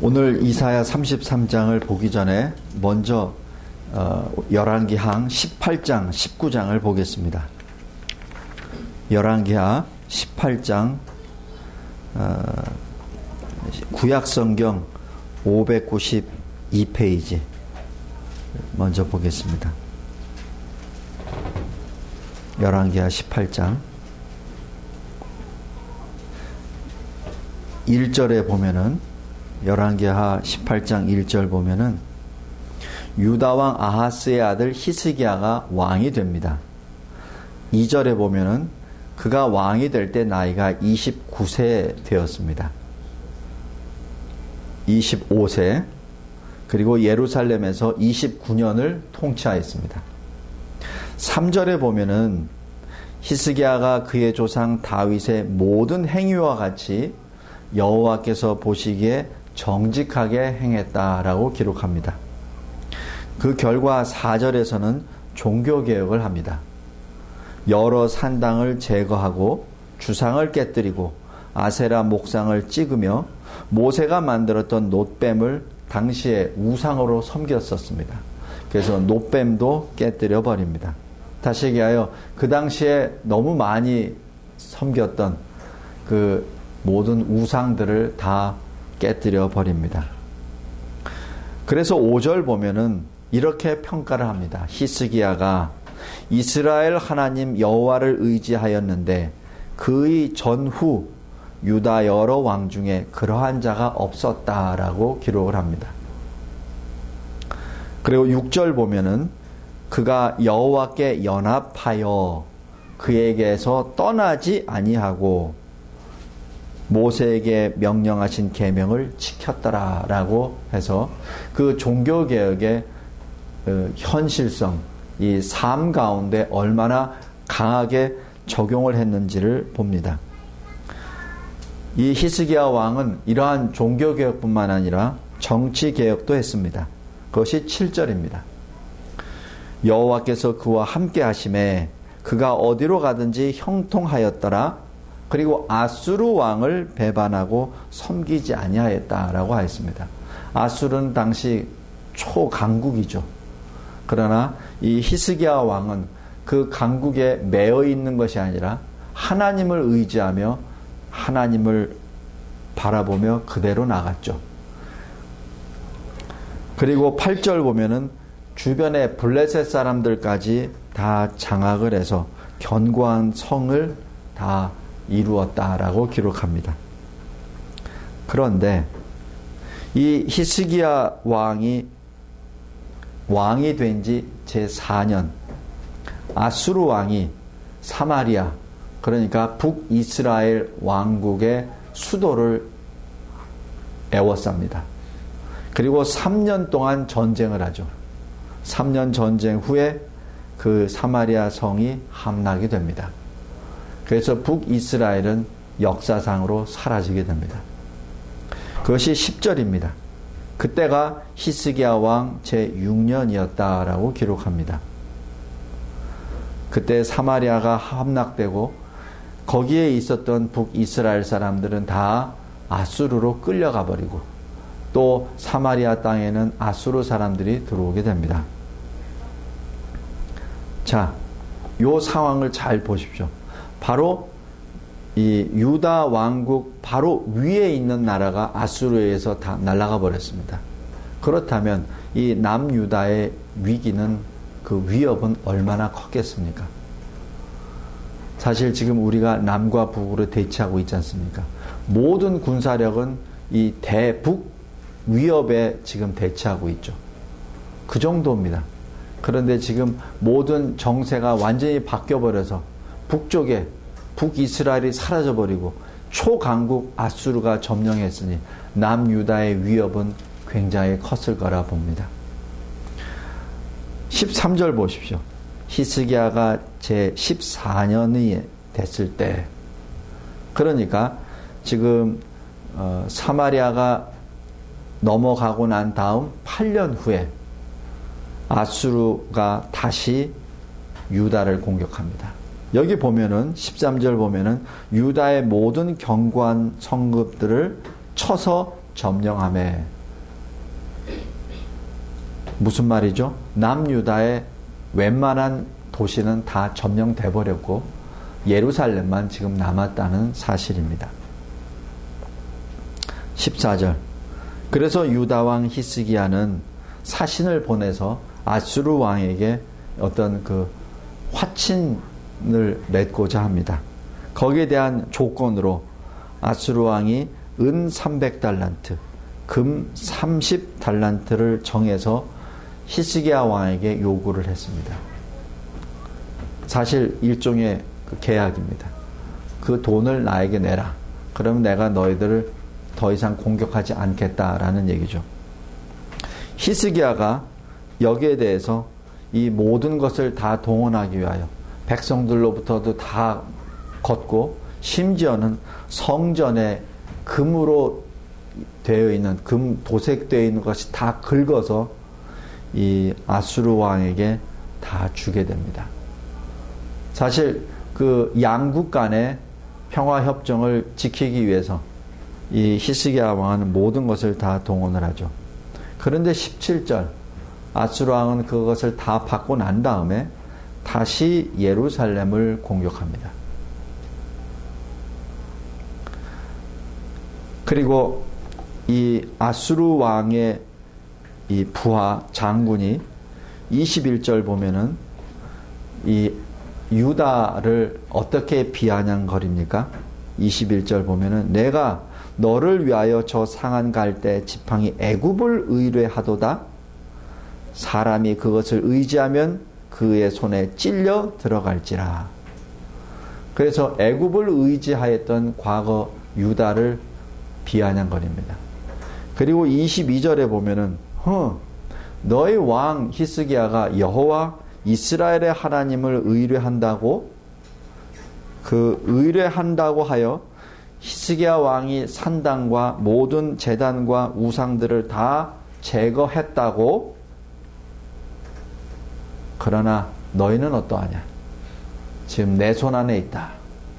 오늘 이사야 33장을 보기 전에 먼저 어, 열왕기하 18장, 19장을 보겠습니다. 열왕기하 18장 어, 구약성경 592페이지 먼저 보겠습니다. 열왕기하 18장 1절에 보면은 열왕기하 18장 1절 보면은 유다 왕 아하스의 아들 히스기야가 왕이 됩니다. 2절에 보면은 그가 왕이 될 때 나이가 29세 되었습니다. 25세 그리고 예루살렘에서 29년을 통치하였습니다. 3절에 보면은 히스기야가 그의 조상 다윗의 모든 행위와 같이 여호와께서 보시기에 정직하게 행했다라고 기록합니다. 그 결과 4절에서는 종교 개혁을 합니다. 여러 산당을 제거하고 주상을 깨뜨리고 아세라 목상을 찍으며 모세가 만들었던 놋뱀을 당시에 우상으로 섬겼었습니다. 그래서 놋뱀도 깨뜨려 버립니다. 다시 얘기하여 그 당시에 너무 많이 섬겼던 그 모든 우상들을 다 깨뜨려 버립니다. 그래서 5절 보면은 이렇게 평가를 합니다. 히스기야가 이스라엘 하나님 여호와를 의지하였는데 그의 전후 유다 여러 왕 중에 그러한 자가 없었다라고 기록을 합니다. 그리고 6절 보면은 그가 여호와께 연합하여 그에게서 떠나지 아니하고 모세에게 명령하신 계명을 지켰더라라고 해서 그 종교 개혁의 어, 현실성, 이 삶 가운데 얼마나 강하게 적용을 했는지를 봅니다. 이 히스기야 왕은 이러한 종교 개혁뿐만 아니라 정치 개혁도 했습니다. 그것이 7절입니다. 여호와께서 그와 함께 하심에 그가 어디로 가든지 형통하였더라. 그리고 아수르 왕을 배반하고 섬기지 아니하였다라고 하였습니다. 아수르는 당시 초강국이죠. 그러나 이 히스기야 왕은 그 강국에 매여 있는 것이 아니라 하나님을 의지하며 하나님을 바라보며 그대로 나갔죠. 그리고 8절 보면은 주변의 블레셋 사람들까지 다 장악을 해서 견고한 성을 다 이루었다라고 기록합니다. 그런데 이 히스기야 왕이 왕이 된 지 제4년 아수르 왕이 사마리아 그러니까 북이스라엘 왕국의 수도를 애워쌉니다. 그리고 3년 동안 전쟁을 하죠. 3년 전쟁 후에 그 사마리아 성이 함락이 됩니다. 그래서 북이스라엘은 역사상으로 사라지게 됩니다. 그것이 10절입니다. 그때가 히스기야 왕 제6년이었다라고 기록합니다. 그때 사마리아가 함락되고 거기에 있었던 북이스라엘 사람들은 다 아수르로 끌려가 버리고 또 사마리아 땅에는 아수르 사람들이 들어오게 됩니다. 자, 요 상황을 잘 보십시오. 바로 이 유다 왕국 바로 위에 있는 나라가 아수르에서 다 날아가 버렸습니다. 그렇다면 이 남유다의 위기는 그 위협은 얼마나 컸겠습니까? 사실 지금 우리가 남과 북으로 대치하고 있지 않습니까? 모든 군사력은 이 대북 위협에 지금 대치하고 있죠. 그 정도입니다. 그런데 지금 모든 정세가 완전히 바뀌어버려서 북쪽에 북이스라엘이 사라져버리고 초강국 아수르가 점령했으니 남유다의 위협은 굉장히 컸을 거라 봅니다. 13절 보십시오. 히스기야가 제 14년이 됐을 때 그러니까 지금 어, 사마리아가 넘어가고 난 다음 8년 후에 아수르가 다시 유다를 공격합니다. 여기 보면은 13절 보면은 유다의 모든 경관 성급들을 쳐서 점령함에 무슨 말이죠? 남유다의 웬만한 도시는 다 점령돼 버렸고 예루살렘만 지금 남았다는 사실입니다. 14절. 그래서 유다 왕 히스기야는 사신을 보내서 아수르 왕에게 어떤 그 화친 을 맺고자 합니다. 거기에 대한 조건으로 아수르 왕이 은 300달란트, 금 30달란트를 정해서 히스기야 왕에게 요구를 했습니다. 사실 일종의 그 계약입니다. 그 돈을 나에게 내라. 그러면 내가 너희들을 더 이상 공격하지 않겠다라는 얘기죠. 히스기야가 여기에 대해서 이 모든 것을 다 동원하기 위하여 백성들로부터도 다 걷고 심지어는 성전에 금으로 되어 있는 금 도색되어 있는 것이 다 긁어서 이 아수르 왕에게 다 주게 됩니다. 사실 그 양국 간의 평화 협정을 지키기 위해서 이 히스기야 왕은 모든 것을 다 동원을 하죠. 그런데 17절 아수르 왕은 그것을 다 받고 난 다음에 다시 예루살렘을 공격합니다. 그리고 이 아수르 왕의 이 부하 장군이 21절 보면은 이 유다를 어떻게 비아냥거립니까? 21절 보면은 내가 너를 위하여 저 상한 갈때 지팡이 애굽을 의뢰하도다. 사람이 그것을 의지하면 그의 손에 찔려 들어갈지라. 그래서 애굽을 의지하였던 과거 유다를 비아냥거립니다. 그리고 22절에 보면은 허, 너희 왕 히스기야가 여호와 이스라엘의 하나님을 의뢰한다고 그 의뢰한다고 하여 히스기야 왕이 산당과 모든 재단과 우상들을 다 제거했다고 그러나 너희는 어떠하냐? 지금 내 손 안에 있다.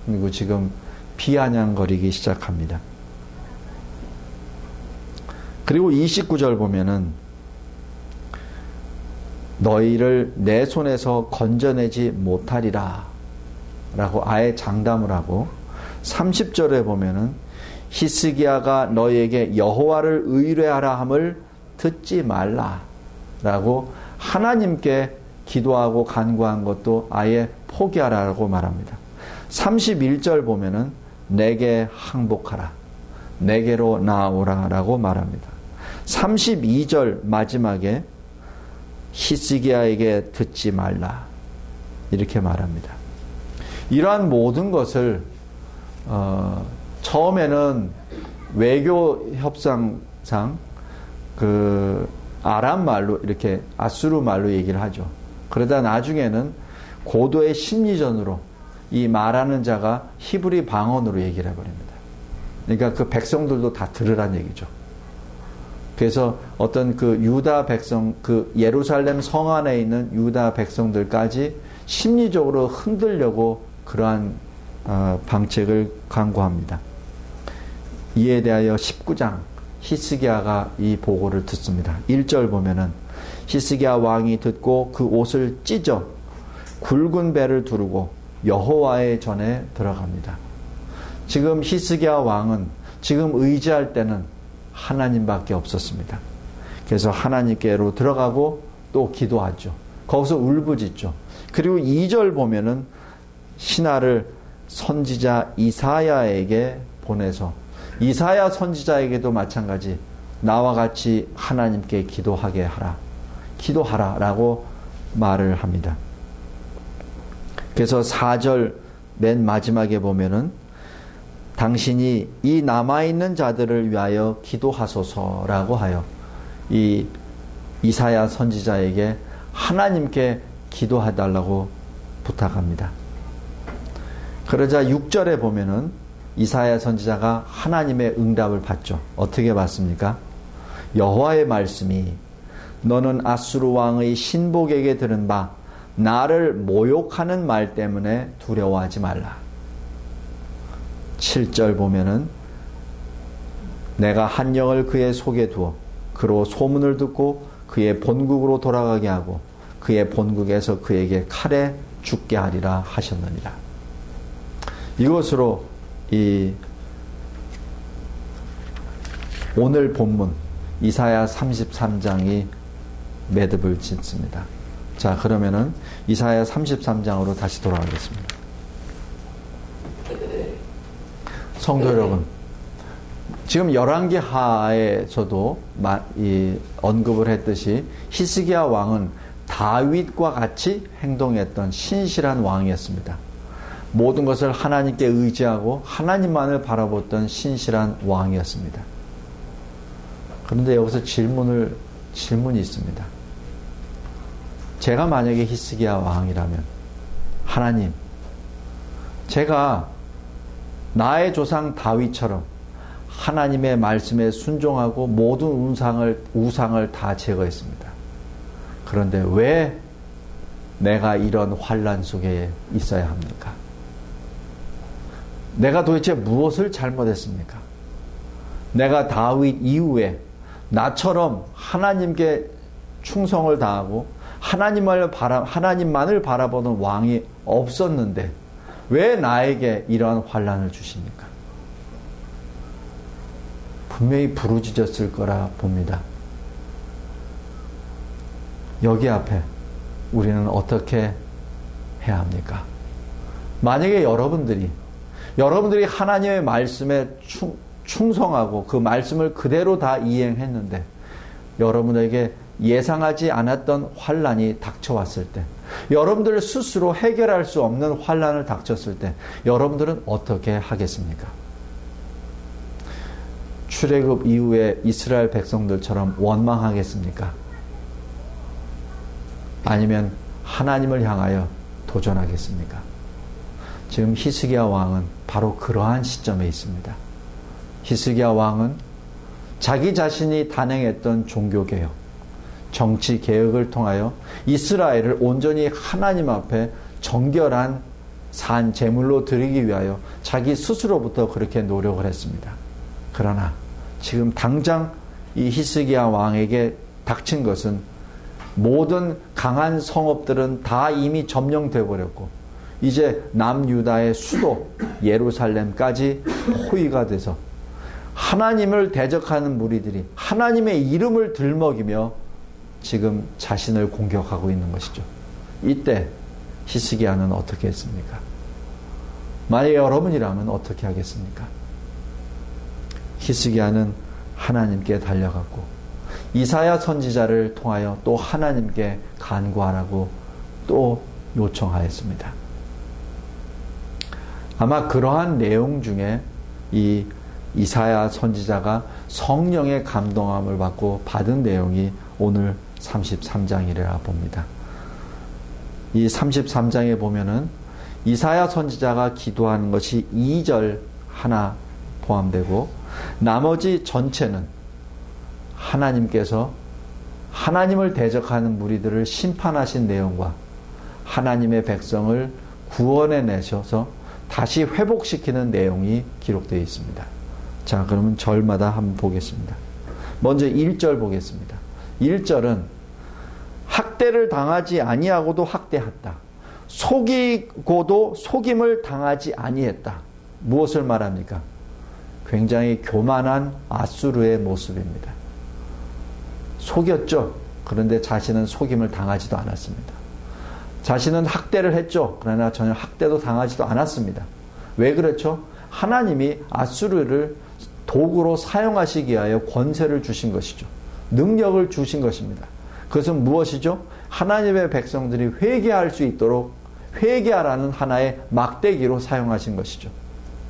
그리고 지금 비아냥거리기 시작합니다. 그리고 29절 보면은 너희를 내 손에서 건져내지 못하리라 라고 아예 장담을 하고 30절에 보면은 히스기야가 너희에게 여호와를 의뢰하라 함을 듣지 말라 라고 하나님께 기도하고 간구한 것도 아예 포기하라고 말합니다. 31절 보면은 내게 항복하라. 내게로 나오라라고 말합니다. 32절 마지막에 히스기야에게 듣지 말라. 이렇게 말합니다. 이러한 모든 것을 어, 처음에는 외교 협상상 그 아람 말로 이렇게 아수르 말로 얘기를 하죠. 그러다 나중에는 고도의 심리전으로 이 말하는 자가 히브리 방언으로 얘기를 해버립니다. 그러니까 그 백성들도 다 들으란 얘기죠. 그래서 어떤 그 유다 백성, 그 예루살렘 성 안에 있는 유다 백성들까지 심리적으로 흔들려고 그러한 어, 방책을 강구합니다. 이에 대하여 19장 히스기야가 이 보고를 듣습니다. 1절 보면은 히스기야 왕이 듣고 그 옷을 찢어 굵은 배를 두르고 여호와의 전에 들어갑니다. 지금 히스기야 왕은 지금 의지할 때는 하나님밖에 없었습니다. 그래서 하나님께로 들어가고 또 기도하죠. 거기서 울부짖죠. 그리고 2절 보면은 신하를 선지자 이사야에게 보내서 이사야 선지자에게도 마찬가지 나와 같이 하나님께 기도하게 하라. 기도하라라고 말을 합니다. 그래서 4절 맨 마지막에 보면은 당신이 이 남아있는 자들을 위하여 기도하소서라고 하여 이 이사야 선지자에게 하나님께 기도해달라고 부탁합니다. 그러자 6절에 보면은 이사야 선지자가 하나님의 응답을 받죠. 어떻게 받습니까? 여호와의 말씀이 너는 아수르 왕의 신복에게 들은 바 나를 모욕하는 말 때문에 두려워하지 말라. 7절 보면은 내가 한 영을 그의 속에 두어 그로 소문을 듣고 그의 본국으로 돌아가게 하고 그의 본국에서 그에게 칼에 죽게 하리라 하셨느니라. 이것으로 이 오늘 본문 이사야 33장이 매듭을 짓습니다. 자, 그러면은 이사야 33장으로 다시 돌아가겠습니다. 성도 여러분, 지금 열왕기 하에서도 언급을 했듯이 히스기야 왕은 다윗과 같이 행동했던 신실한 왕이었습니다. 모든 것을 하나님께 의지하고 하나님만을 바라보던 신실한 왕이었습니다. 그런데 여기서 질문을 질문이 있습니다. 제가 만약에 히스기야 왕이라면 하나님 제가 나의 조상 다윗처럼 하나님의 말씀에 순종하고 모든 우상을 우상을 다 제거했습니다. 그런데 왜 내가 이런 환란 속에 있어야 합니까? 내가 도대체 무엇을 잘못했습니까? 내가 다윗 이후에 나처럼 하나님께 충성을 다하고 하나님을 바라, 하나님만을 바라보는 왕이 없었는데 왜 나에게 이러한 환란을 주십니까? 분명히 부르짖었을 거라 봅니다. 여기 앞에 우리는 어떻게 해야 합니까? 만약에 여러분들이 여러분들이 하나님의 말씀에 충, 충성하고 그 말씀을 그대로 다 이행했는데 여러분에게 예상하지 않았던 환란이 닥쳐왔을 때 여러분들 스스로 해결할 수 없는 환란을 닥쳤을 때 여러분들은 어떻게 하겠습니까? 출애굽 이후에 이스라엘 백성들처럼 원망하겠습니까? 아니면 하나님을 향하여 도전하겠습니까? 지금 히스기야 왕은 바로 그러한 시점에 있습니다. 히스기야 왕은 자기 자신이 단행했던 종교 개혁, 정치 개혁을 통하여 이스라엘을 온전히 하나님 앞에 정결한 산 제물로 드리기 위하여 자기 스스로부터 그렇게 노력을 했습니다. 그러나 지금 당장 이 히스기야 왕에게 닥친 것은 모든 강한 성읍들은 다 이미 점령돼 버렸고 이제 남유다의 수도 예루살렘까지 포위가 돼서 하나님을 대적하는 무리들이 하나님의 이름을 들먹이며 지금 자신을 공격하고 있는 것이죠. 이때 히스기야는 어떻게 했습니까? 만약 여러분이라면 어떻게 하겠습니까? 히스기야는 하나님께 달려갔고 이사야 선지자를 통하여 또 하나님께 간구하라고 또 요청하였습니다. 아마 그러한 내용 중에 이 이사야 선지자가 성령의 감동함을 받고 받은 내용이 오늘 33장이라 봅니다. 이 33장에 보면은 이사야 선지자가 기도하는 것이 2절 하나 포함되고 나머지 전체는 하나님께서 하나님을 대적하는 무리들을 심판하신 내용과 하나님의 백성을 구원해 내셔서 다시 회복시키는 내용이 기록되어 있습니다. 자, 그러면 절마다 한번 보겠습니다. 먼저 1절 보겠습니다. 1절은 학대를 당하지 아니하고도 학대했다. 속이고도 속임을 당하지 아니했다. 무엇을 말합니까? 굉장히 교만한 아수르의 모습입니다. 속였죠. 그런데 자신은 속임을 당하지도 않았습니다. 자신은 학대를 했죠. 그러나 전혀 학대도 당하지도 않았습니다. 왜 그렇죠? 하나님이 아수르를 도구로 사용하시기 위하여 권세를 주신 것이죠. 능력을 주신 것입니다. 그것은 무엇이죠? 하나님의 백성들이 회개할 수 있도록 회개하라는 하나의 막대기로 사용하신 것이죠.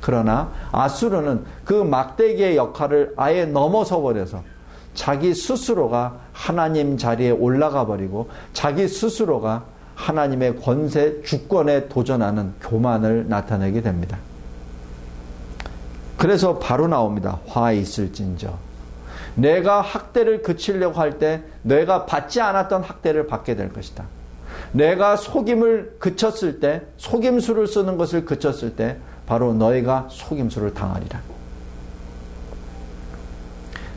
그러나 아수르는 그 막대기의 역할을 아예 넘어서 버려서 자기 스스로가 하나님 자리에 올라가 버리고 자기 스스로가 하나님의 권세 주권에 도전하는 교만을 나타내게 됩니다. 그래서 바로 나옵니다. 화 있을진저. 내가 학대를 그치려고 할 때 내가 받지 않았던 학대를 받게 될 것이다. 내가 속임을 그쳤을 때, 속임수를 쓰는 것을 그쳤을 때, 바로 너희가 속임수를 당하리라.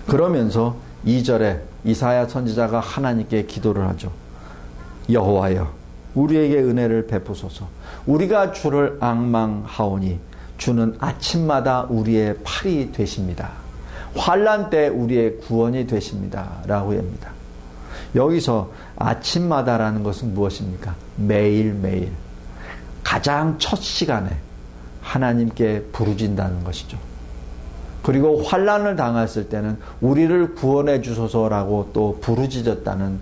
그러면서 2절에 이사야 선지자가 하나님께 기도를 하죠. 여호와여 우리에게 은혜를 베푸소서. 우리가 주를 악망하오니 주는 아침마다 우리의 팔이 되십니다. 환란 때 우리의 구원이 되십니다라고 합니다. 여기서 아침마다라는 것은 무엇입니까? 매일매일 가장 첫 시간에 하나님께 부르진다는 것이죠. 그리고 환란을 당했을 때는 우리를 구원해 주소서라고 또 부르짖었다는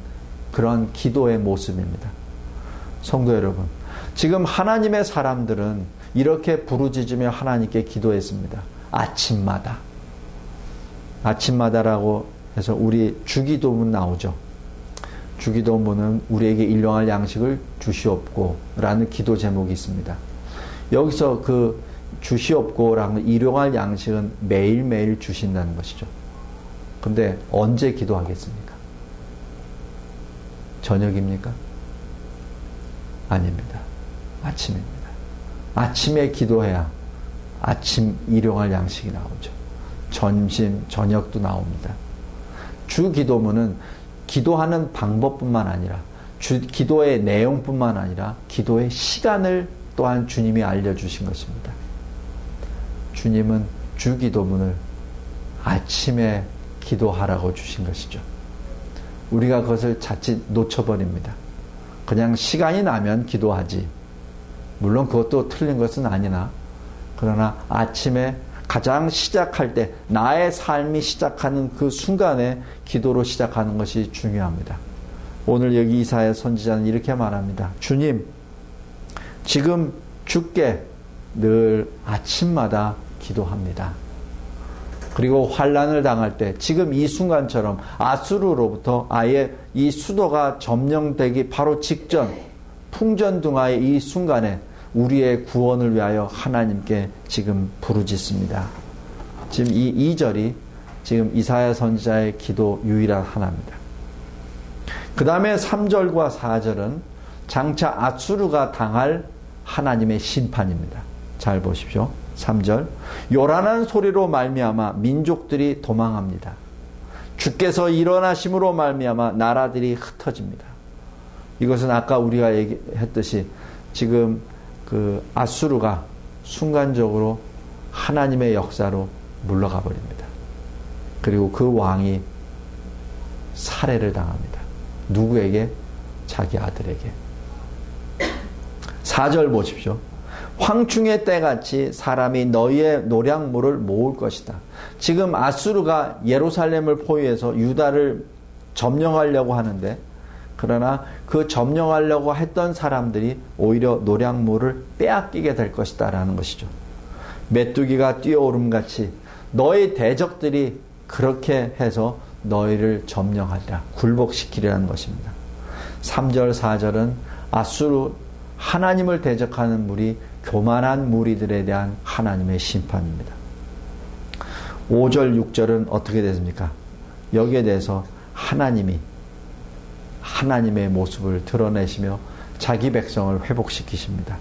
그런 기도의 모습입니다. 성도 여러분, 지금 하나님의 사람들은 이렇게 부르짖으며 하나님께 기도했습니다. 아침마다. 아침마다라고 해서 우리 주기도문 나오죠. 주기도문은 우리에게 일용할 양식을 주시옵고 라는 기도 제목이 있습니다. 여기서 그 주시옵고라는 일용할 양식은 매일매일 주신다는 것이죠. 근데 언제 기도하겠습니까? 저녁입니까? 아닙니다. 아침입니다. 아침에 기도해야 아침 일용할 양식이 나오죠. 점심, 저녁도 나옵니다. 주 기도문은 기도하는 방법뿐만 아니라 주, 기도의 내용뿐만 아니라 기도의 시간을 또한 주님이 알려주신 것입니다. 주님은 주 기도문을 아침에 기도하라고 주신 것이죠. 우리가 그것을 자칫 놓쳐버립니다. 그냥 시간이 나면 기도하지. 물론 그것도 틀린 것은 아니나, 그러나 아침에 가장 시작할 때, 나의 삶이 시작하는 그 순간에 기도로 시작하는 것이 중요합니다. 오늘 여기 이사의 선지자는 이렇게 말합니다. 주님, 지금 주께 늘 아침마다 기도합니다. 그리고 환란을 당할 때 지금 이 순간처럼 아수르로부터 아예 이 수도가 점령되기 바로 직전 풍전등화의 이 순간에 우리의 구원을 위하여 하나님께 지금 부르짖습니다. 지금 이 2절이 지금 이사야 선지자의 기도 유일한 하나입니다. 그 다음에 3절과 4절은 장차 아수르가 당할 하나님의 심판입니다. 잘 보십시오. 3절 요란한 소리로 말미암아 민족들이 도망합니다. 주께서 일어나심으로 말미암아 나라들이 흩어집니다. 이것은 아까 우리가 얘기했듯이 지금 그 아수르가 순간적으로 하나님의 역사로 물러가 버립니다. 그리고 그 왕이 살해를 당합니다. 누구에게? 자기 아들에게. 4절 보십시오. 황충의 때같이 사람이 너희의 노량물을 모을 것이다. 지금 아수르가 예루살렘을 포위해서 유다를 점령하려고 하는데 그러나 그 점령하려고 했던 사람들이 오히려 노량물을 빼앗기게 될 것이다라는 것이죠. 메뚜기가 뛰어오름 같이 너희 대적들이 그렇게 해서 너희를 점령하리라 굴복시키리라는 것입니다. 3절 4절은 아수르 하나님을 대적하는 물이 교만한 무리들에 대한 하나님의 심판입니다. 5절, 6절은 어떻게 됐습니까? 여기에 대해서 하나님이 하나님의 모습을 드러내시며 자기 백성을 회복시키십니다.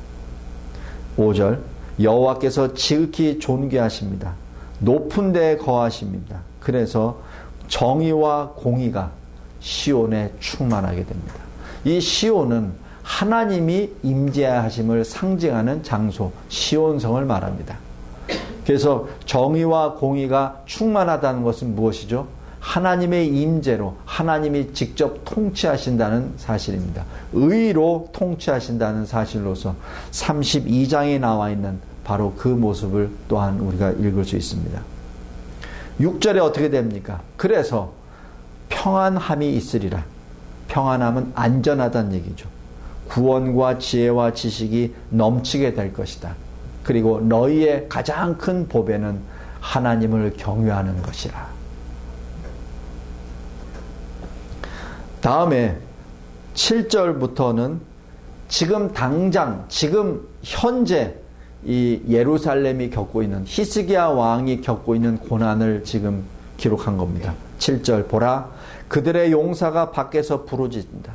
5절 여호와께서 지극히 존귀하십니다. 높은 데에 거하십니다. 그래서 정의와 공의가 시온에 충만하게 됩니다. 이 시온은 하나님이 임재하심을 상징하는 장소 시온성을 말합니다. 그래서 정의와 공의가 충만하다는 것은 무엇이죠? 하나님의 임재로 하나님이 직접 통치하신다는 사실입니다. 의로 통치하신다는 사실로서 32장에 나와 있는 바로 그 모습을 또한 우리가 읽을 수 있습니다. 6절에 어떻게 됩니까? 그래서 평안함이 있으리라. 평안함은 안전하다는 얘기죠. 구원과 지혜와 지식이 넘치게 될 것이다. 그리고 너희의 가장 큰 보배는 하나님을 경외하는 것이라. 다음에 7절부터는 지금 당장, 지금 현재 이 예루살렘이 겪고 있는 히스기야 왕이 겪고 있는 고난을 지금 기록한 겁니다. 7절 보라 그들의 용사가 밖에서 부르짖는다.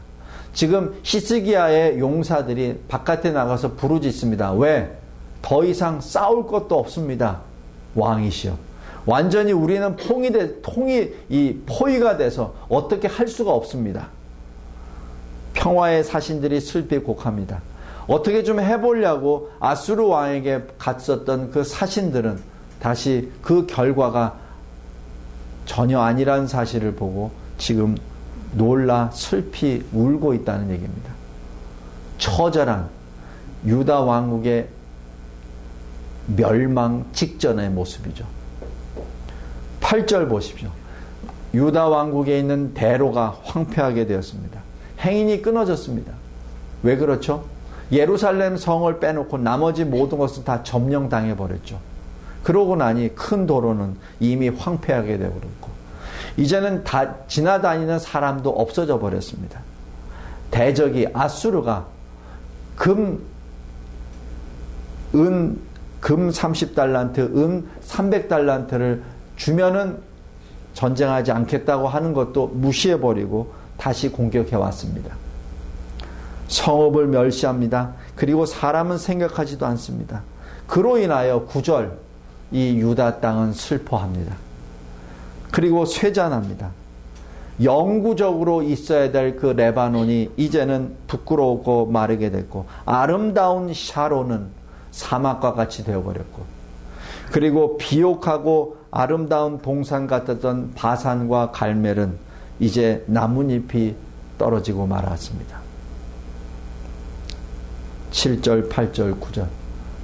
지금 히스기야의 용사들이 바깥에 나가서 부르짖습니다. 왜? 더 이상 싸울 것도 없습니다. 왕이시여. 완전히 우리는 통이 돼, 통이 이 포위가 돼서 어떻게 할 수가 없습니다. 평화의 사신들이 슬피 곡합니다. 어떻게 좀 해보려고 아수르 왕에게 갔었던 그 사신들은 다시 그 결과가 전혀 아니라는 사실을 보고 지금 놀라 슬피 울고 있다는 얘기입니다. 처절한 유다 왕국의 멸망 직전의 모습이죠. 8절 보십시오. 유다 왕국에 있는 대로가 황폐하게 되었습니다. 행인이 끊어졌습니다. 왜 그렇죠? 예루살렘 성을 빼놓고 나머지 모든 것을 다 점령당해 버렸죠. 그러고 나니 큰 도로는 이미 황폐하게 되어버렸고 이제는 다 지나다니는 사람도 없어져 버렸습니다. 대적이 아수르가 금, 은, 금 30달란트, 은 300달란트를 주면은 전쟁하지 않겠다고 하는 것도 무시해버리고 다시 공격해 왔습니다. 성읍을 멸시합니다. 그리고 사람은 생각하지도 않습니다. 그로 인하여 구절 이 유다 땅은 슬퍼합니다. 그리고 쇠잔합니다. 영구적으로 있어야 될 그 레바논이 이제는 부끄러우고 마르게 됐고 아름다운 샤론은 사막과 같이 되어버렸고 그리고 비옥하고 아름다운 동산 같았던 바산과 갈멜은 이제 나뭇잎이 떨어지고 말았습니다. 7절, 8절, 9절.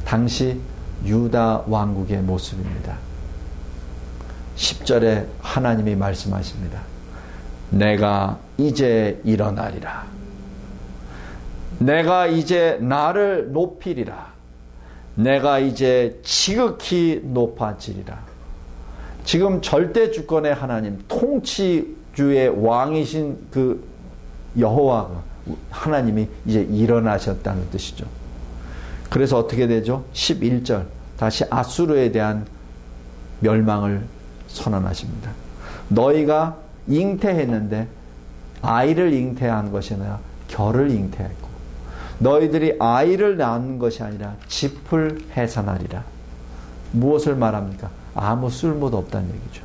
당시 유다 왕국의 모습입니다. 10절에 하나님이 말씀하십니다. 내가 이제 일어나리라. 내가 이제 나를 높이리라. 내가 이제 지극히 높아지리라. 지금 절대 주권의 하나님, 통치주의 왕이신 그 여호와가 하나님이 이제 일어나셨다는 뜻이죠. 그래서 어떻게 되죠? 11절. 다시 아수르에 대한 멸망을 선언하십니다. 너희가 잉태했는데 아이를 잉태한 것이 아니라 결을 잉태했고 너희들이 아이를 낳는 것이 아니라 짚을 해산하리라. 무엇을 말합니까? 아무 쓸모도 없다는 얘기죠.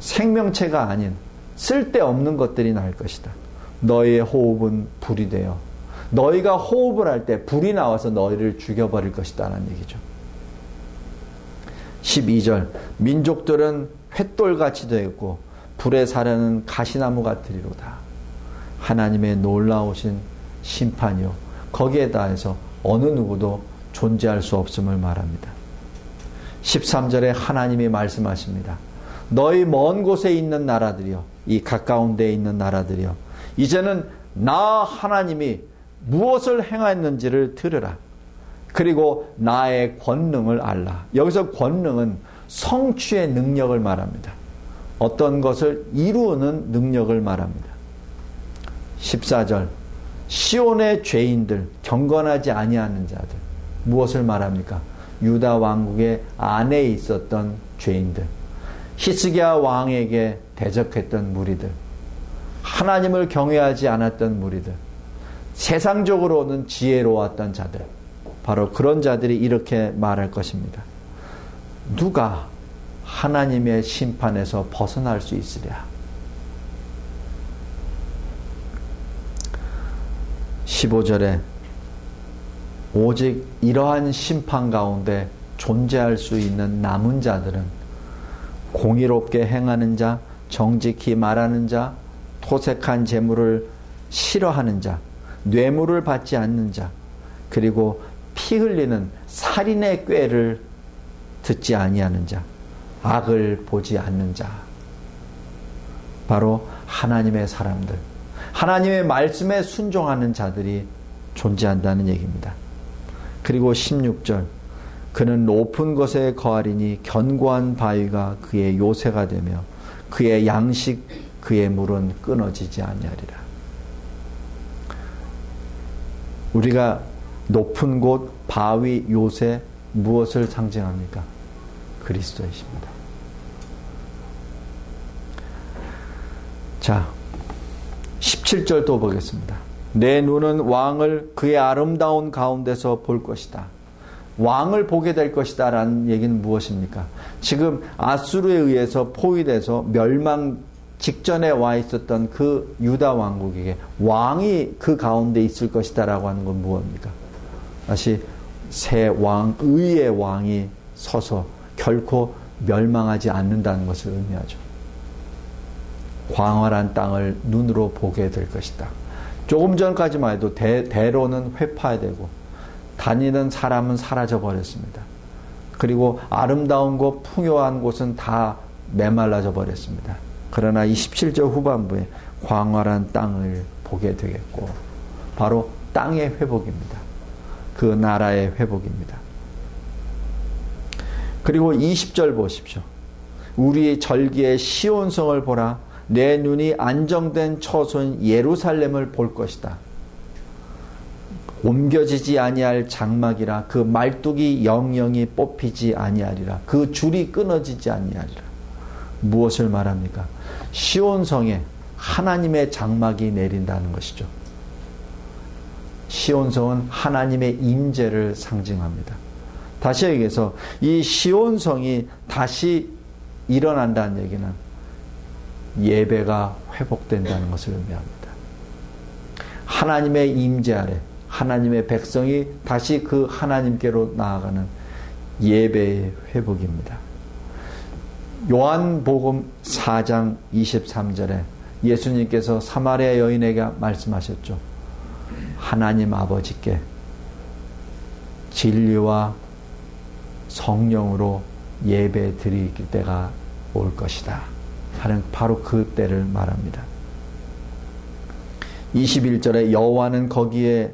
생명체가 아닌 쓸데없는 것들이 날 것이다. 너희의 호흡은 불이 되어 너희가 호흡을 할 때 불이 나와서 너희를 죽여버릴 것이다 라는 얘기죠. 12절 민족들은 횃돌같이 되었고 불에 사려는 가시나무 같으리로다. 하나님의 놀라우신 심판이요. 거기에 다해서 어느 누구도 존재할 수 없음을 말합니다. 13절에 하나님이 말씀하십니다. 너희 먼 곳에 있는 나라들이요. 이 가까운 데에 있는 나라들이요. 이제는 나 하나님이 무엇을 행했는지를 들으라. 그리고 나의 권능을 알라. 여기서 권능은 성취의 능력을 말합니다. 어떤 것을 이루는 능력을 말합니다. 14절 시온의 죄인들 경건하지 아니하는 자들 무엇을 말합니까? 유다 왕국의 안에 있었던 죄인들 히스기야 왕에게 대적했던 무리들 하나님을 경외하지 않았던 무리들, 세상적으로는 지혜로웠던 자들, 바로 그런 자들이 이렇게 말할 것입니다. 누가 하나님의 심판에서 벗어날 수 있으랴? 15절에 오직 이러한 심판 가운데 존재할 수 있는 남은 자들은 공의롭게 행하는 자, 정직히 말하는 자, 토색한 재물을 싫어하는 자, 뇌물을 받지 않는 자, 그리고 피 흘리는 살인의 꾀를 듣지 아니하는 자, 악을 보지 않는 자. 바로 하나님의 사람들, 하나님의 말씀에 순종하는 자들이 존재한다는 얘기입니다. 그리고 16절, 그는 높은 것에 거하리니 견고한 바위가 그의 요새가 되며 그의 양식 그의 물은 끊어지지 아니하리라. 우리가 높은 곳, 바위, 요새 무엇을 상징합니까? 그리스도이십니다. 자, 17절 또 보겠습니다. 내 눈은 왕을 그의 아름다운 가운데서 볼 것이다. 왕을 보게 될 것이다. 라는 얘기는 무엇입니까? 지금 아수르에 의해서 포위돼서 멸망 직전에 와 있었던 그 유다 왕국에게 왕이 그 가운데 있을 것이다 라고 하는 건 무엇입니까? 다시 새 왕, 의의 왕이 서서 결코 멸망하지 않는다는 것을 의미하죠. 광활한 땅을 눈으로 보게 될 것이다. 조금 전까지만 해도 대, 대로는 회파되고 다니는 사람은 사라져 버렸습니다. 그리고 아름다운 곳, 풍요한 곳은 다 메말라져 버렸습니다. 그러나 27절 후반부에 광활한 땅을 보게 되겠고 바로 땅의 회복입니다. 그 나라의 회복입니다. 그리고 20절 보십시오. 우리 절기의 시온성을 보라. 내 눈이 안정된 처소인 예루살렘을 볼 것이다. 옮겨지지 아니할 장막이라 그 말뚝이 영영이 뽑히지 아니하리라 그 줄이 끊어지지 아니하리라 무엇을 말합니까? 시온성에 하나님의 장막이 내린다는 것이죠. 시온성은 하나님의 임재를 상징합니다. 다시 얘기해서 이 시온성이 다시 일어난다는 얘기는 예배가 회복된다는 것을 의미합니다. 하나님의 임재 아래 하나님의 백성이 다시 그 하나님께로 나아가는 예배의 회복입니다. 요한복음 4장 23절에 예수님께서 사마리아 여인에게 말씀하셨죠. 하나님 아버지께 진리와 성령으로 예배 드릴 때가 올 것이다. 하는 바로 그 때를 말합니다. 21절에 여호와는 거기에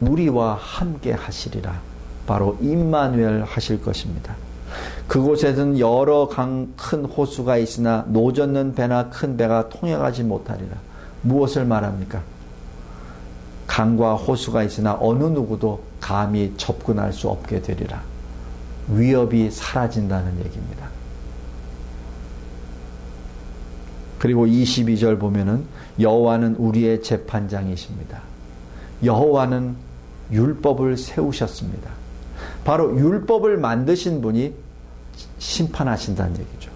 우리와 함께 하시리라. 바로 임마누엘 하실 것입니다. 그곳에는 여러 강 큰 호수가 있으나 노젓는 배나 큰 배가 통행하지 못하리라. 무엇을 말합니까? 강과 호수가 있으나 어느 누구도 감히 접근할 수 없게 되리라. 위협이 사라진다는 얘기입니다. 그리고 22절 보면은 여호와는 우리의 재판장이십니다. 여호와는 율법을 세우셨습니다. 바로 율법을 만드신 분이 심판하신다는 얘기죠.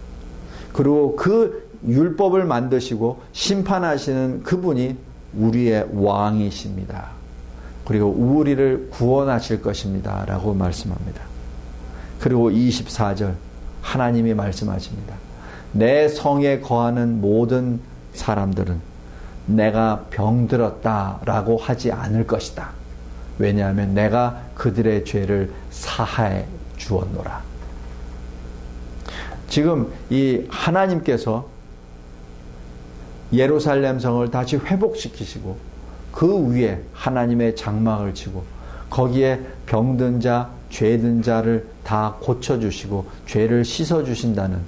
그리고 그 율법을 만드시고 심판하시는 그분이 우리의 왕이십니다. 그리고 우리를 구원하실 것입니다. 라고 말씀합니다. 그리고 24절 하나님이 말씀하십니다. 내 성에 거하는 모든 사람들은 내가 병들었다 라고 하지 않을 것이다. 왜냐하면 내가 그들의 죄를 사하해 주었노라. 지금 이 하나님께서 예루살렘 성을 다시 회복시키시고 그 위에 하나님의 장막을 치고 거기에 병든 자, 죄든 자를 다 고쳐주시고 죄를 씻어주신다는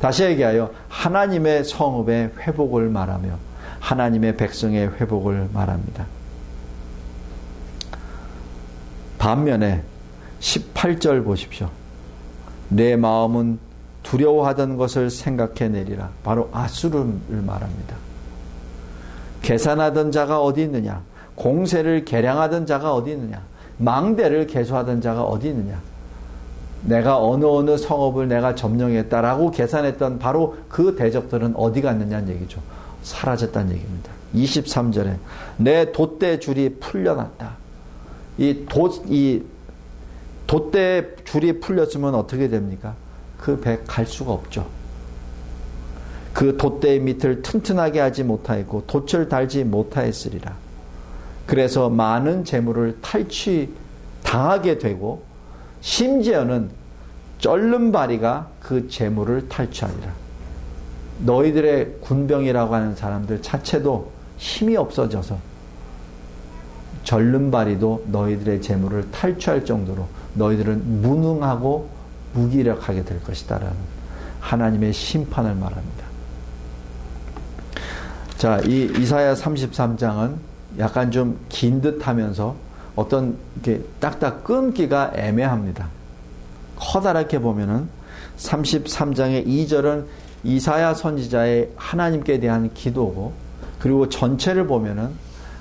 다시 얘기하여 하나님의 성읍의 회복을 말하며 하나님의 백성의 회복을 말합니다. 반면에 18절 보십시오. 내 마음은 두려워하던 것을 생각해 내리라. 바로 아수르를 말합니다. 계산하던 자가 어디 있느냐? 공세를 계량하던 자가 어디 있느냐? 망대를 개수하던 자가 어디 있느냐? 내가 어느 어느 성읍을 내가 점령했다라고 계산했던 바로 그 대적들은 어디 갔느냐는 얘기죠. 사라졌다는 얘기입니다. 23절에 내 돛대 줄이 풀려났다. 이 돛, 이 돛대 줄이 풀렸으면 어떻게 됩니까? 그 배 갈 수가 없죠. 그 돛대의 밑을 튼튼하게 하지 못하였고 돛을 달지 못하였으리라. 그래서 많은 재물을 탈취 당하게 되고 심지어는 쩔름바리가 그 재물을 탈취하리라. 너희들의 군병이라고 하는 사람들 자체도 힘이 없어져서 절름발이도 너희들의 재물을 탈취할 정도로 너희들은 무능하고 무기력하게 될 것이다라는 하나님의 심판을 말합니다. 자, 이 이사야 33장은 약간 좀 긴 듯 하면서 어떤 이렇게 딱딱 끊기가 애매합니다. 커다랗게 보면은 33장의 2절은 이사야 선지자의 하나님께 대한 기도고 그리고 전체를 보면은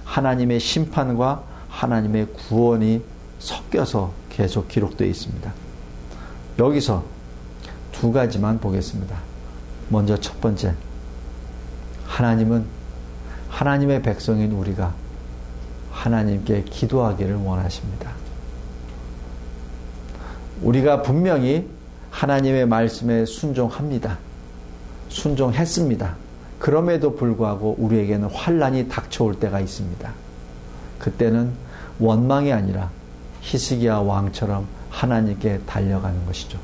하나님의 심판과 하나님의 구원이 섞여서 계속 기록되어 있습니다. 여기서 두 가지만 보겠습니다. 먼저 첫 번째. 하나님은 하나님의 백성인 우리가 하나님께 기도하기를 원하십니다. 우리가 분명히 하나님의 말씀에 순종합니다. 순종했습니다. 그럼에도 불구하고 우리에게는 환란이 닥쳐올 때가 있습니다. 그때는 원망이 아니라 히스기야 왕처럼 하나님께 달려가는 것이죠.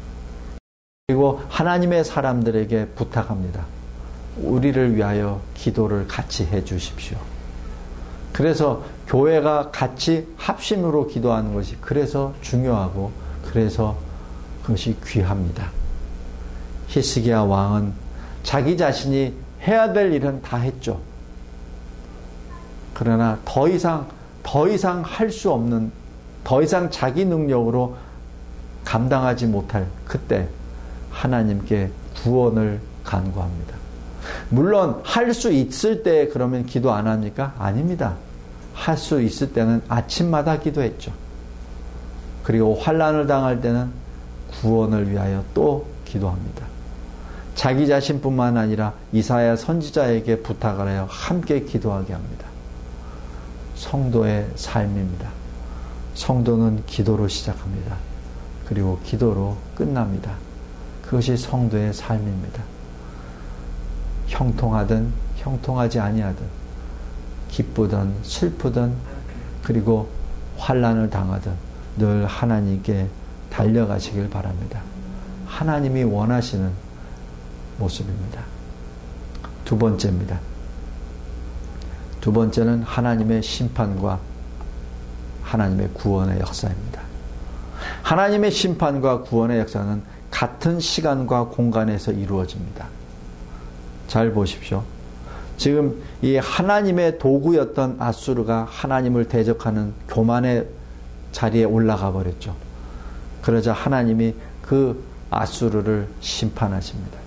그리고 하나님의 사람들에게 부탁합니다. 우리를 위하여 기도를 같이 해 주십시오. 그래서 교회가 같이 합심으로 기도하는 것이 그래서 중요하고 그래서 그것이 귀합니다. 히스기야 왕은 자기 자신이 해야 될 일은 다 했죠. 그러나 더 이상 더 이상 할 수 없는 더 이상 자기 능력으로 감당하지 못할 그때 하나님께 구원을 간구합니다. 물론 할 수 있을 때 그러면 기도 안 합니까? 아닙니다. 할 수 있을 때는 아침마다 기도했죠. 그리고 환란을 당할 때는 구원을 위하여 또 기도합니다. 자기 자신뿐만 아니라 이사야 선지자에게 부탁을 하여 함께 기도하게 합니다. 성도의 삶입니다. 성도는 기도로 시작합니다. 그리고 기도로 끝납니다. 그것이 성도의 삶입니다. 형통하든 형통하지 아니하든 기쁘든 슬프든 그리고 환란을 당하든 늘 하나님께 달려가시길 바랍니다. 하나님이 원하시는 모습입니다. 두 번째입니다. 두 번째는 하나님의 심판과 하나님의 구원의 역사입니다. 하나님의 심판과 구원의 역사는 같은 시간과 공간에서 이루어집니다. 잘 보십시오. 지금 이 하나님의 도구였던 아수르가 하나님을 대적하는 교만의 자리에 올라가 버렸죠. 그러자 하나님이 그 아수르를 심판하십니다.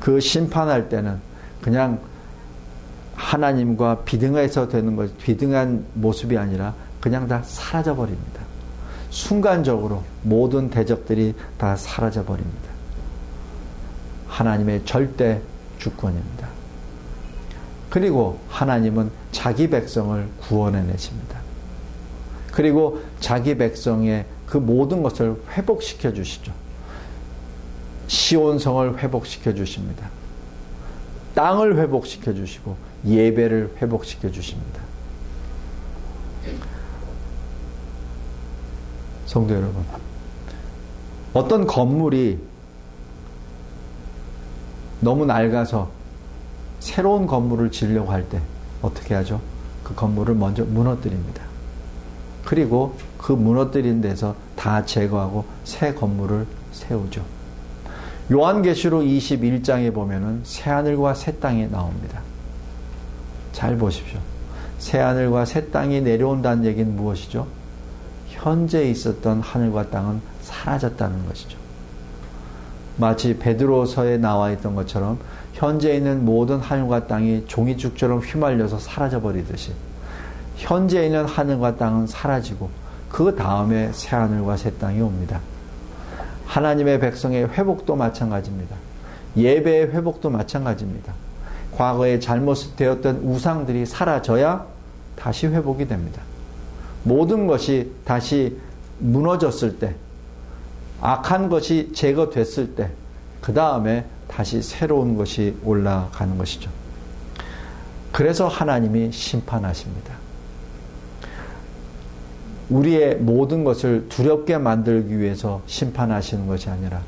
그 심판할 때는 그냥 하나님과 비등해서 되는 것, 비등한 모습이 아니라 그냥 다 사라져 버립니다. 순간적으로 모든 대적들이 다 사라져 버립니다. 하나님의 절대 주권입니다. 그리고 하나님은 자기 백성을 구원해 내십니다. 그리고 자기 백성의 그 모든 것을 회복시켜 주시죠. 시온성을 회복시켜 주십니다. 땅을 회복시켜 주시고 예배를 회복시켜 주십니다. 성도 여러분, 어떤 건물이 너무 낡아서 새로운 건물을 지으려고 할 때 어떻게 하죠? 그 건물을 먼저 무너뜨립니다. 그리고 그 무너뜨린 데서 다 제거하고 새 건물을 세우죠. 요한계시록 21장에 보면은 새 하늘과 새 땅이 나옵니다. 잘 보십시오. 새 하늘과 새 땅이 내려온다는 얘기는 무엇이죠? 현재 있었던 하늘과 땅은 사라졌다는 것이죠. 마치 베드로서에 나와 있던 것처럼 현재 있는 모든 하늘과 땅이 종이죽처럼 휘말려서 사라져 버리듯이 현재 있는 하늘과 땅은 사라지고 그 다음에 새 하늘과 새 땅이 옵니다. 하나님의 백성의 회복도 마찬가지입니다. 예배의 회복도 마찬가지입니다. 과거에 잘못되었던 우상들이 사라져야 다시 회복이 됩니다. 모든 것이 다시 무너졌을 때, 악한 것이 제거됐을 때, 그 다음에 다시 새로운 것이 올라가는 것이죠. 그래서 하나님이 심판하십니다. 우리의 모든 것을 두렵게 만들기 위해서 심판하시는 것이 아니라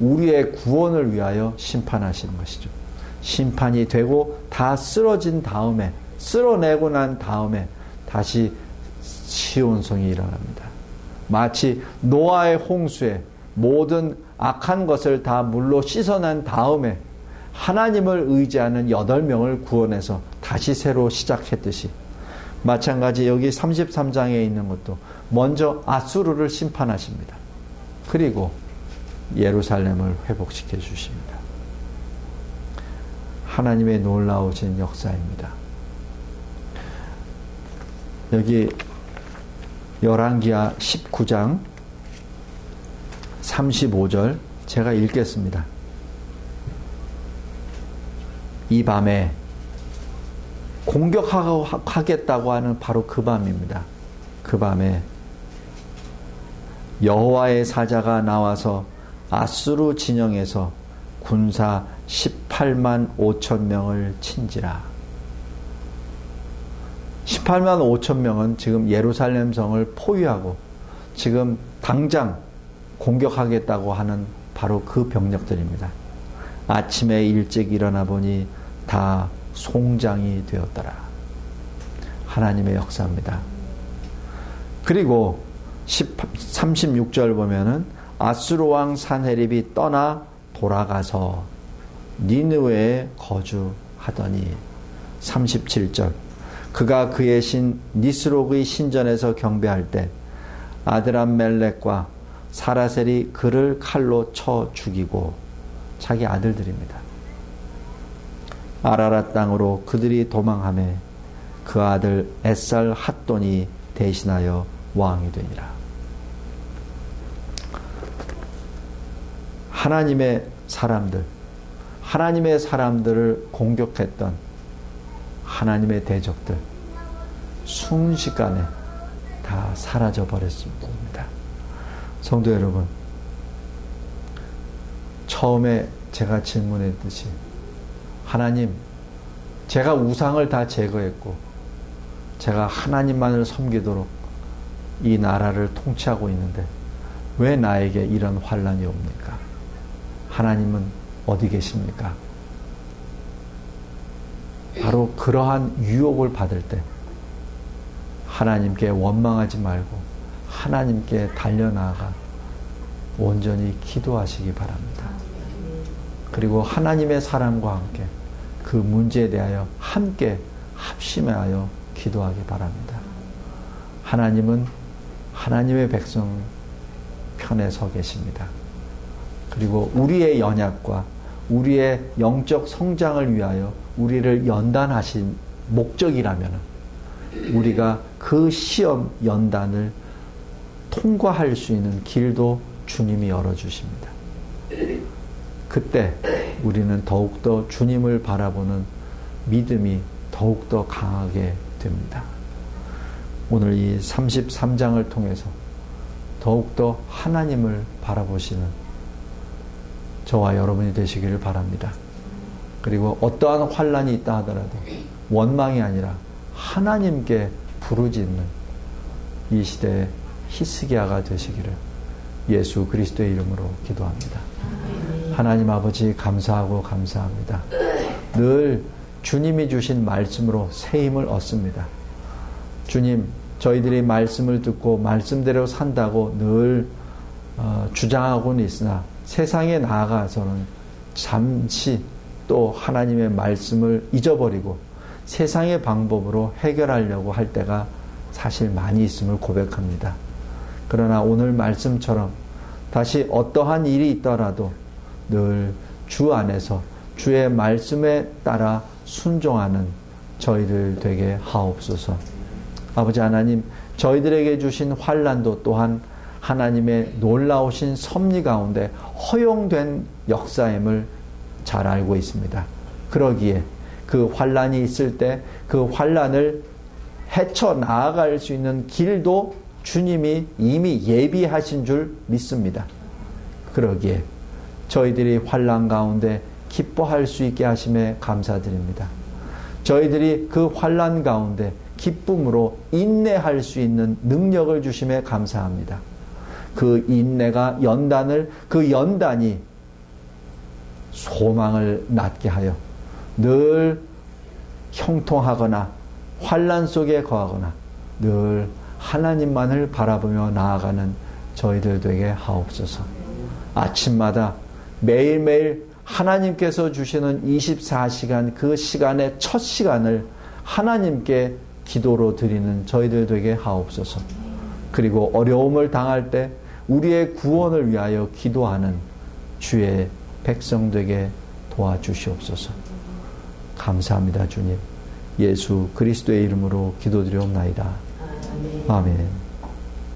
우리의 구원을 위하여 심판하시는 것이죠. 심판이 되고 다 쓰러진 다음에 쓸어내고 난 다음에 다시 시온성이 일어납니다. 마치 노아의 홍수에 모든 악한 것을 다 물로 씻어낸 다음에 하나님을 의지하는 여덟 명을 구원해서 다시 새로 시작했듯이 마찬가지 여기 33장에 있는 것도 먼저 아수르를 심판하십니다. 그리고 예루살렘을 회복시켜 주십니다. 하나님의 놀라우신 역사입니다. 여기 열왕기하 19장 35절 제가 읽겠습니다. 이 밤에 공격하겠다고 하는 바로 그 밤입니다. 그 밤에 여호와의 사자가 나와서 아수르 진영에서 군사 18만 5천 명을 친지라. 18만 5천 명은 지금 예루살렘 성을 포위하고 지금 당장 공격하겠다고 하는 바로 그 병력들입니다. 아침에 일찍 일어나 보니 다 송장이 되었더라. 하나님의 역사입니다. 그리고 10, 36절 보면은 아수르 왕 산헤립이 떠나 돌아가서 니느웨에 거주하더니 37절 그가 그의 신 니스록의 신전에서 경배할 때 아드람 멜렉과 사라셀이 그를 칼로 쳐 죽이고 자기 아들들입니다. 아라라 땅으로 그들이 도망함에 그 아들 에살 핫돈이 대신하여 왕이 되니라. 하나님의 사람들, 하나님의 사람들을 공격했던 하나님의 대적들 순식간에 다 사라져 버렸습니다. 성도 여러분, 처음에 제가 질문했듯이 하나님, 제가 우상을 다 제거했고 제가 하나님만을 섬기도록 이 나라를 통치하고 있는데 왜 나에게 이런 환란이 옵니까? 하나님은 어디 계십니까? 바로 그러한 유혹을 받을 때 하나님께 원망하지 말고 하나님께 달려나가 온전히 기도하시기 바랍니다. 그리고 하나님의 사람과 함께 그 문제에 대하여 함께 합심하여 기도하기 바랍니다. 하나님은 하나님의 백성 편에 서 계십니다. 그리고 우리의 연약과 우리의 영적 성장을 위하여 우리를 연단하신 목적이라면 우리가 그 시험 연단을 통과할 수 있는 길도 주님이 열어주십니다. 그때 우리는 더욱더 주님을 바라보는 믿음이 더욱더 강하게 됩니다. 오늘 이 33장을 통해서 더욱더 하나님을 바라보시는 저와 여러분이 되시기를 바랍니다. 그리고 어떠한 환란이 있다 하더라도 원망이 아니라 하나님께 부르짖는 이 시대의 히스기야가 되시기를 예수 그리스도의 이름으로 기도합니다. 하나님 아버지 감사하고 감사합니다. 늘 주님이 주신 말씀으로 새 힘을 얻습니다. 주님, 저희들이 말씀을 듣고 말씀대로 산다고 늘 어, 주장하고는 있으나 세상에 나아가서는 잠시 또 하나님의 말씀을 잊어버리고 세상의 방법으로 해결하려고 할 때가 사실 많이 있음을 고백합니다. 그러나 오늘 말씀처럼 다시 어떠한 일이 있더라도 늘 주 안에서 주의 말씀에 따라 순종하는 저희들 되게 하옵소서. 아버지 하나님, 저희들에게 주신 환란도 또한 하나님의 놀라우신 섭리 가운데 허용된 역사임을 잘 알고 있습니다. 그러기에 그 환란이 있을 때 그 환란을 헤쳐 나아갈 수 있는 길도 주님이 이미 예비하신 줄 믿습니다. 그러기에 저희들이 환란 가운데 기뻐할 수 있게 하심에 감사드립니다. 저희들이 그 환란 가운데 기쁨으로 인내할 수 있는 능력을 주심에 감사합니다. 그 인내가 연단을 그 연단이 소망을 낳게 하여 늘 형통하거나 환란 속에 거하거나 늘 하나님만을 바라보며 나아가는 저희들 되게 하옵소서. 아침마다 매일매일 하나님께서 주시는 24시간 그 시간의 첫 시간을 하나님께 기도로 드리는 저희들 되게 하옵소서. 그리고 어려움을 당할 때 우리의 구원을 위하여 기도하는 주의 백성 되게 도와주시옵소서. 감사합니다, 주님. 예수 그리스도의 이름으로 기도드리옵나이다. 아멘.